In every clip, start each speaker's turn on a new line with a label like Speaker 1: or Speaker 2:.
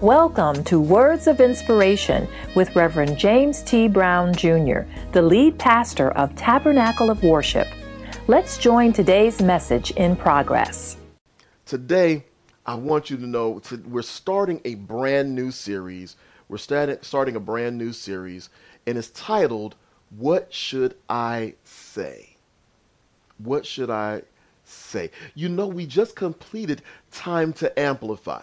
Speaker 1: Welcome to Words of Inspiration with Reverend James T. Brown Jr., the lead pastor of Tabernacle of Worship. Let's join today's message in progress.
Speaker 2: Today, I want you to know we're starting a brand new series. We're starting a brand new series, and it's titled, What Should I Say? What Should I Say? You know, we just completed Time to Amplify.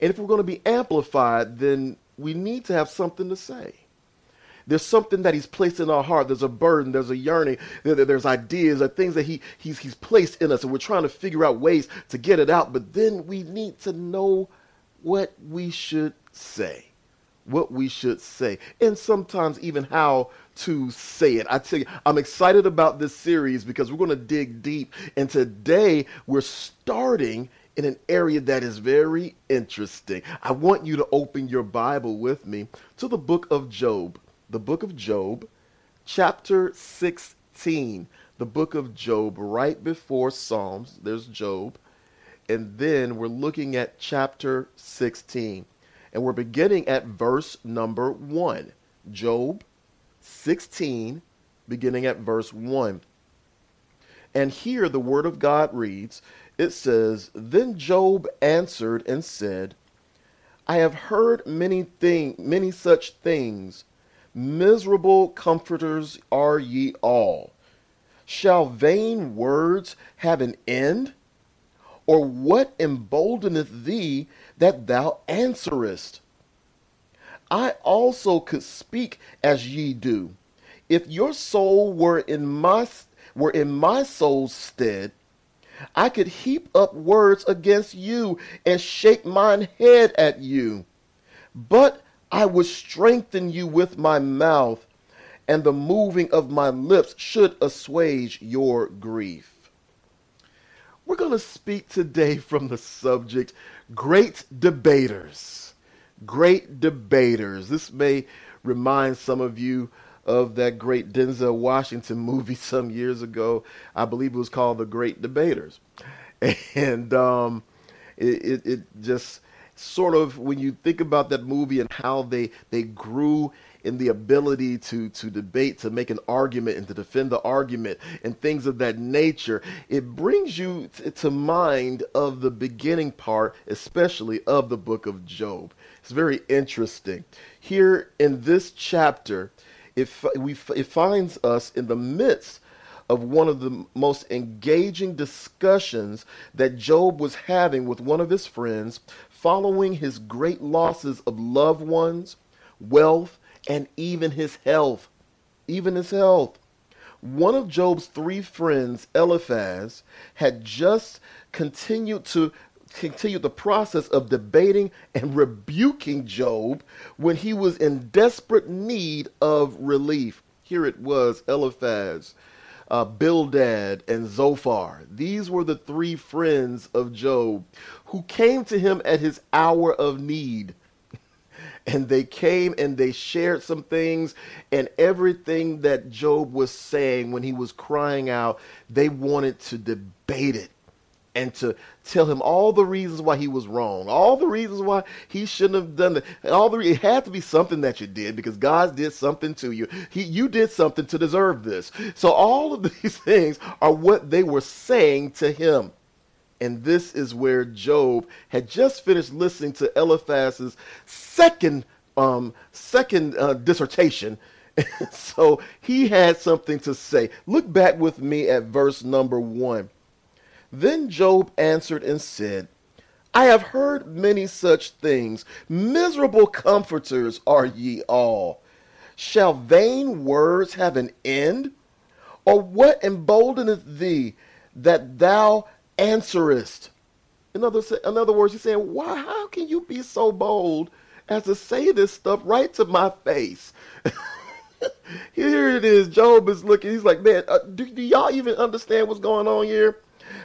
Speaker 2: And if we're going to be amplified, then we need to have something to say. There's something that he's placed in our heart. There's a burden. There's a yearning. there's ideas. There things that he, he's, he's placed in us. And we're trying to figure out ways to get it out. But then we need to know what we should say. What we should say. And sometimes even how to say it. I tell you, I'm excited about this series because we're going to dig deep. And today we're starting in an area that is very interesting. I want you to open your Bible with me to the book of Job. The book of Job, chapter 16. The book of Job, right before Psalms, there's Job. And then we're looking at chapter 16. And we're beginning at verse number 1. Job 16, beginning at verse 1. And here the word of God reads it says, Then Job answered and said, I have heard many thing, many such things. Miserable comforters are ye all. Shall vain words have an end? Or what emboldeneth thee that thou answerest? I also could speak as ye do. If your soul were in my were in my soul's stead, I could heap up words against you and shake mine head at you. But I would strengthen you with my mouth, and the moving of my lips should assuage your grief. We're going to speak today from the subject great debaters. Great debaters. This may remind some of you of that great Denzel Washington movie some years ago. I believe it was called The Great Debaters. And um, it, it, it just sort of, when you think about that movie and how they, they grew in the ability to to debate, to make an argument, and to defend the argument, and things of that nature. It brings you t- to mind of the beginning part, especially of the book of Job. It's very interesting. Here in this chapter, it, we, it finds us in the midst of one of the most engaging discussions that Job was having with one of his friends following his great losses of loved ones, wealth, and even his health. Even his health. One of Job's three friends, Eliphaz, had just continued to continued the process of debating and rebuking Job when he was in desperate need of relief. Here it was Eliphaz, uh, Bildad, and Zophar. These were the three friends of Job who came to him at his hour of need. and they came and they shared some things and everything that Job was saying when he was crying out, they wanted to debate it and to tell him all the reasons why he was wrong, all the reasons why he shouldn't have done it. All the it had to be something that you did because God did something to you. He you did something to deserve this. So all of these things are what they were saying to him. And this is where Job had just finished listening to Eliphaz's second um, second uh, dissertation. so he had something to say. Look back with me at verse number one. Then Job answered and said, I have heard many such things. Miserable comforters are ye all. Shall vain words have an end? Or what emboldeneth thee that thou answerest? In other, in other words, he's saying, Why, how can you be so bold as to say this stuff right to my face? here it is. Job is looking. He's like, Man, uh, do, do y'all even understand what's going on here?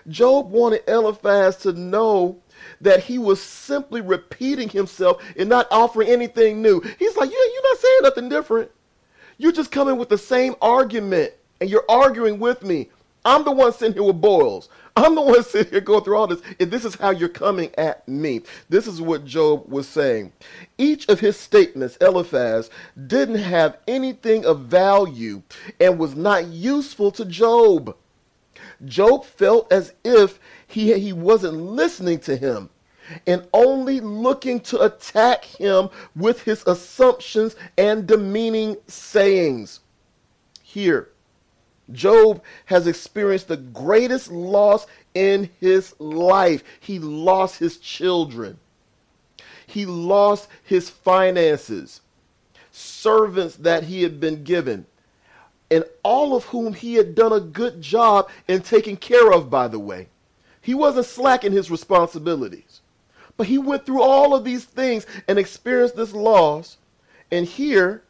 Speaker 2: Job wanted Eliphaz to know that he was simply repeating himself and not offering anything new. He's like, yeah, you're not saying nothing different. You're just coming with the same argument and you're arguing with me. I'm the one sitting here with boils. I'm the one sitting here going through all this. And this is how you're coming at me. This is what Job was saying. Each of his statements, Eliphaz, didn't have anything of value and was not useful to Job. Job felt as if he, he wasn't listening to him and only looking to attack him with his assumptions and demeaning sayings. Here, Job has experienced the greatest loss in his life. He lost his children, he lost his finances, servants that he had been given, and all of whom he had done a good job in taking care of, by the way. He wasn't slacking his responsibilities. But he went through all of these things and experienced this loss. And here,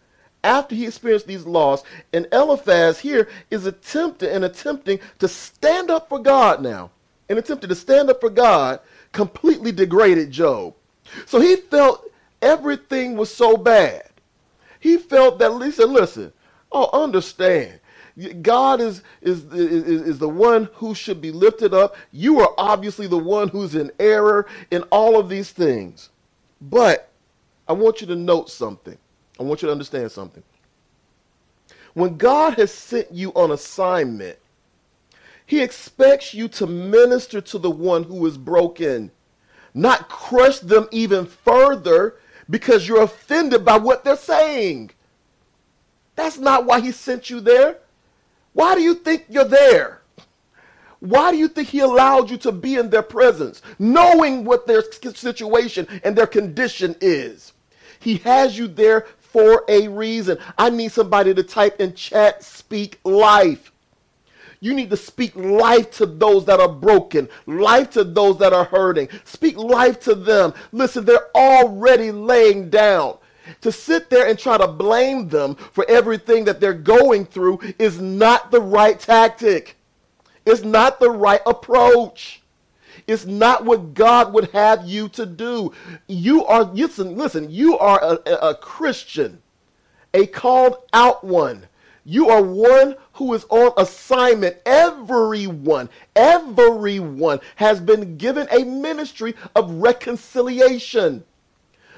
Speaker 2: after he experienced these laws, and Eliphaz here is attempting and attempting to stand up for God now, and attempted to stand up for God, completely degraded Job. So he felt everything was so bad. He felt that Lisa, listen, oh, understand. God is, is, is, is the one who should be lifted up. You are obviously the one who's in error in all of these things. But I want you to note something. I want you to understand something. When God has sent you on assignment, He expects you to minister to the one who is broken, not crush them even further because you're offended by what they're saying. That's not why He sent you there. Why do you think you're there? Why do you think he allowed you to be in their presence, knowing what their situation and their condition is? He has you there for a reason. I need somebody to type in chat, speak life. You need to speak life to those that are broken, life to those that are hurting. Speak life to them. Listen, they're already laying down. To sit there and try to blame them for everything that they're going through is not the right tactic. It's not the right approach. It's not what God would have you to do. You are, listen, listen, you are a, a Christian, a called out one. You are one who is on assignment. Everyone, everyone has been given a ministry of reconciliation.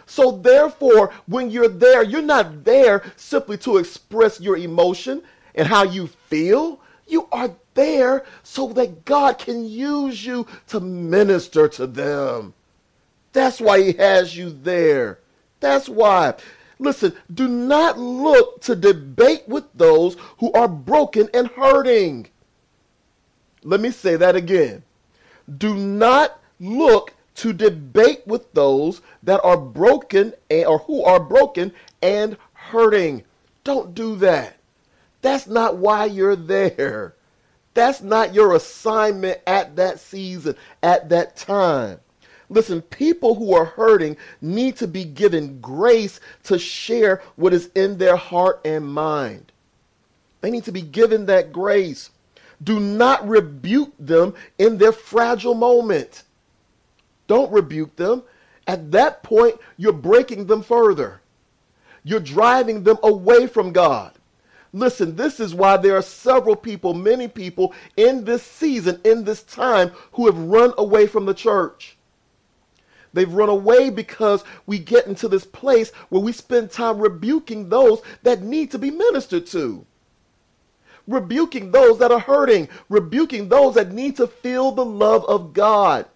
Speaker 2: So, therefore, when you're there, you're not there simply to express your emotion and how you feel. You are there so that God can use you to minister to them. That's why He has you there. That's why. Listen, do not look to debate with those who are broken and hurting. Let me say that again. Do not look to debate with those that are broken or who are broken and hurting. Don't do that. That's not why you're there. That's not your assignment at that season, at that time. Listen, people who are hurting need to be given grace to share what is in their heart and mind. They need to be given that grace. Do not rebuke them in their fragile moment. Don't rebuke them. At that point, you're breaking them further. You're driving them away from God. Listen, this is why there are several people, many people in this season, in this time, who have run away from the church. They've run away because we get into this place where we spend time rebuking those that need to be ministered to. Rebuking those that are hurting, rebuking those that need to feel the love of God.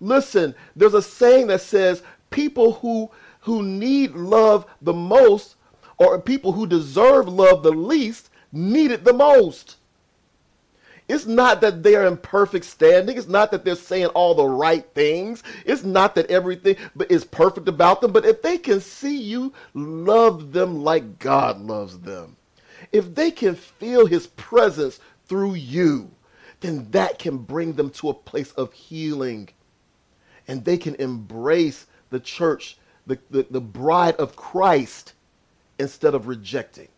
Speaker 2: Listen, there's a saying that says people who who need love the most or people who deserve love the least need it the most. It's not that they're in perfect standing. It's not that they're saying all the right things. It's not that everything is perfect about them. But if they can see you love them like God loves them, if they can feel his presence through you, then that can bring them to a place of healing and they can embrace the church, the, the, the bride of Christ, instead of rejecting.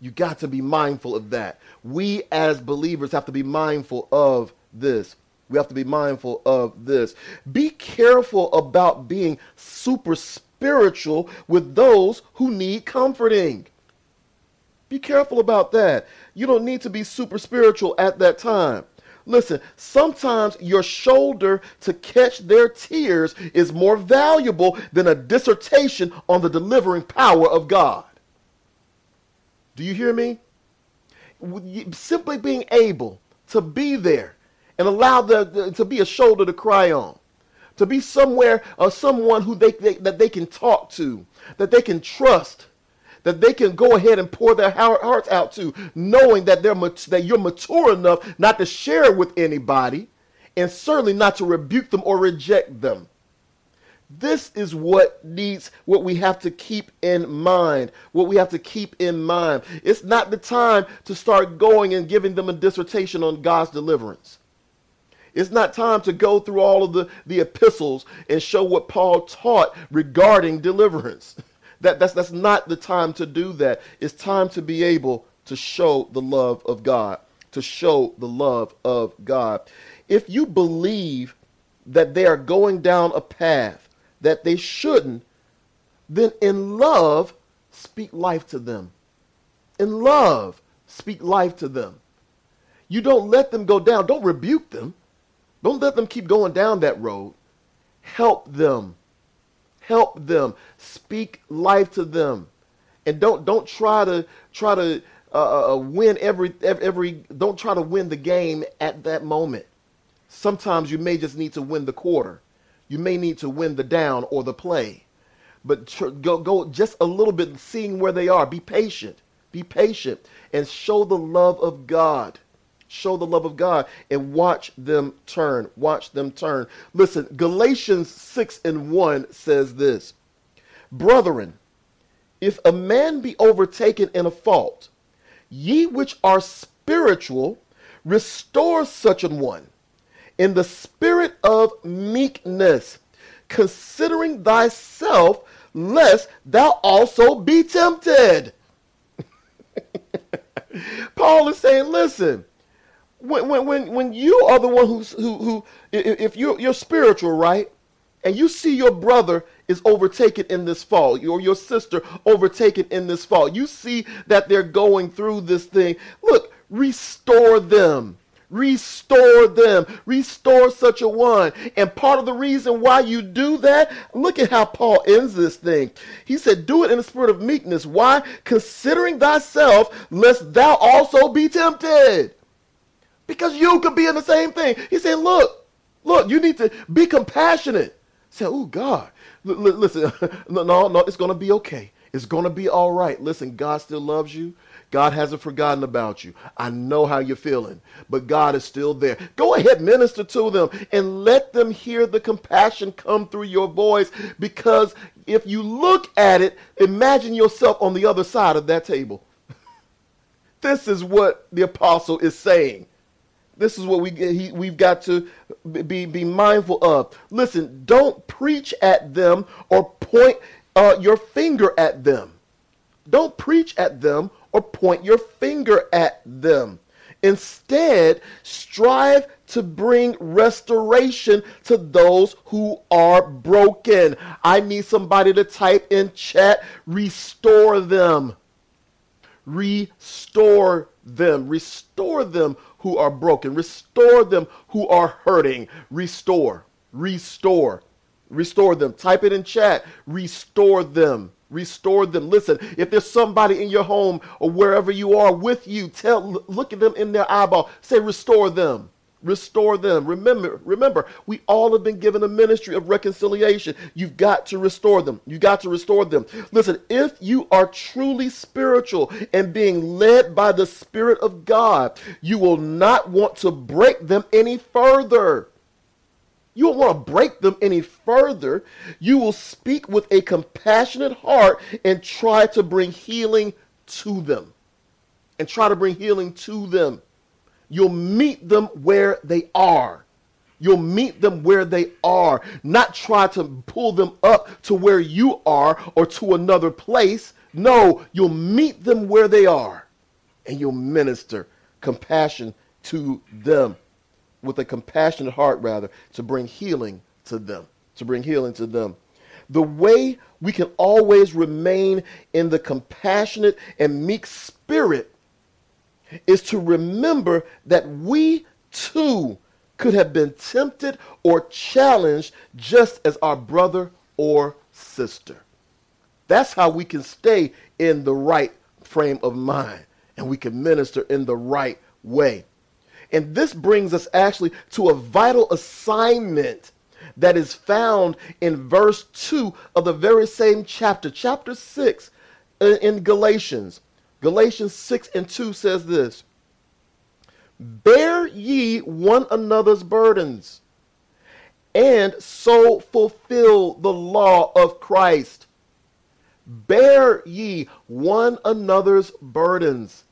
Speaker 2: You got to be mindful of that. We as believers have to be mindful of this. We have to be mindful of this. Be careful about being super spiritual with those who need comforting. Be careful about that. You don't need to be super spiritual at that time. Listen, sometimes your shoulder to catch their tears is more valuable than a dissertation on the delivering power of God. Do you hear me? Simply being able to be there and allow the, the to be a shoulder to cry on, to be somewhere or uh, someone who they, they that they can talk to, that they can trust, that they can go ahead and pour their hearts out to, knowing that they're that you're mature enough not to share with anybody, and certainly not to rebuke them or reject them. This is what needs what we have to keep in mind. What we have to keep in mind. It's not the time to start going and giving them a dissertation on God's deliverance. It's not time to go through all of the, the epistles and show what Paul taught regarding deliverance. That, that's, that's not the time to do that. It's time to be able to show the love of God, to show the love of God. If you believe that they are going down a path that they shouldn't, then in love, speak life to them. In love, speak life to them. You don't let them go down. Don't rebuke them. Don't let them keep going down that road. Help them help them speak life to them. And don't don't try to try to uh, uh, uh win every every don't try to win the game at that moment. Sometimes you may just need to win the quarter. You may need to win the down or the play. But tr- go go just a little bit seeing where they are. Be patient. Be patient and show the love of god show the love of God and watch them turn. Watch them turn. Listen, Galatians 6 and 1 says this Brethren, if a man be overtaken in a fault, ye which are spiritual, restore such an one in the spirit of meekness, considering thyself, lest thou also be tempted. Paul is saying, listen, when when when, when you are the one who's who who if you're you're spiritual, right? And you see your brother is overtaken in this fall, or your sister overtaken in this fall. You see that they're going through this thing. Look, restore them. Restore them. Restore such a one. And part of the reason why you do that, look at how Paul ends this thing. He said, Do it in the spirit of meekness. Why? Considering thyself, lest thou also be tempted. Because you could be in the same thing. He said, look, look, you need to be compassionate. Say, oh, God, L- listen, no, no, no, it's going to be okay. It's going to be all right. Listen, God still loves you. God hasn't forgotten about you. I know how you're feeling, but God is still there. Go ahead, minister to them and let them hear the compassion come through your voice because if you look at it, imagine yourself on the other side of that table. this is what the apostle is saying. This is what we he, we've got to be be mindful of. Listen, don't preach at them or point uh, your finger at them. Don't preach at them or point your finger at them. Instead, strive to bring restoration to those who are broken. I need somebody to type in chat, restore them. Restore them. Restore them who are broken. Restore them who are hurting. Restore. Restore. Restore them. Type it in chat. Restore them. Restore them. Listen, if there's somebody in your home or wherever you are with you, tell look at them in their eyeball. Say restore them restore them. Remember, remember, we all have been given a ministry of reconciliation. You've got to restore them. You got to restore them. Listen, if you are truly spiritual and being led by the Spirit of God, you will not want to break them any further. You won't want to break them any further. You will speak with a compassionate heart and try to bring healing to them. And try to bring healing to them. You'll meet them where they are. You'll meet them where they are, not try to pull them up to where you are or to another place. No, you'll meet them where they are and you'll minister compassion to them with a compassionate heart, rather, to bring healing to them. To bring healing to them. The way we can always remain in the compassionate and meek spirit is to remember that we too could have been tempted or challenged just as our brother or sister. That's how we can stay in the right frame of mind and we can minister in the right way. And this brings us actually to a vital assignment that is found in verse 2 of the very same chapter, chapter 6 in Galatians. Galatians 6 and 2 says this Bear ye one another's burdens, and so fulfill the law of Christ. Bear ye one another's burdens,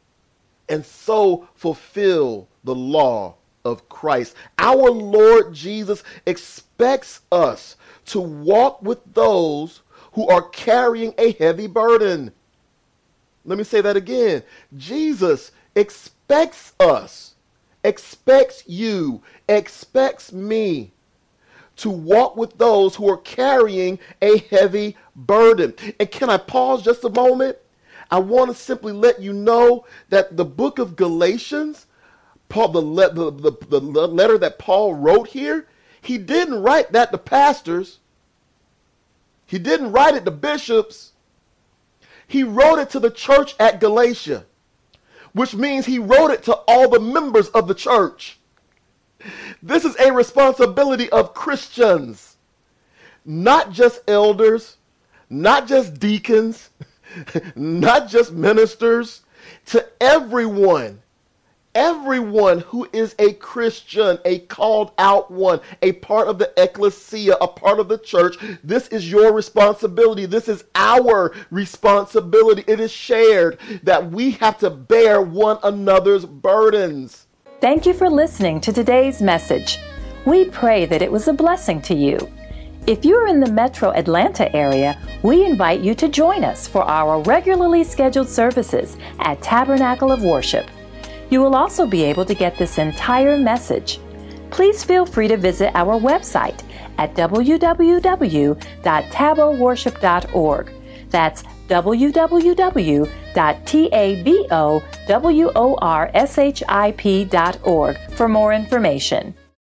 Speaker 2: and so fulfill the law of Christ. Our Lord Jesus expects us to walk with those who are carrying a heavy burden. Let me say that again. Jesus expects us, expects you, expects me to walk with those who are carrying a heavy burden. And can I pause just a moment? I want to simply let you know that the book of Galatians, Paul, the, the, the, the letter that Paul wrote here, he didn't write that to pastors. He didn't write it to bishops. He wrote it to the church at Galatia, which means he wrote it to all the members of the church. This is a responsibility of Christians, not just elders, not just deacons, not just ministers, to everyone everyone who is a Christian, a called out one, a part of the ecclesia, a part of the church, this is your responsibility. This is our responsibility. It is shared that we have to bear one another's burdens.
Speaker 1: Thank you for listening to today's message. We pray that it was a blessing to you. If you're in the metro Atlanta area, we invite you to join us for our regularly scheduled services at Tabernacle of Worship. You will also be able to get this entire message. Please feel free to visit our website at www.taboworship.org. That's www.taboworship.org for more information.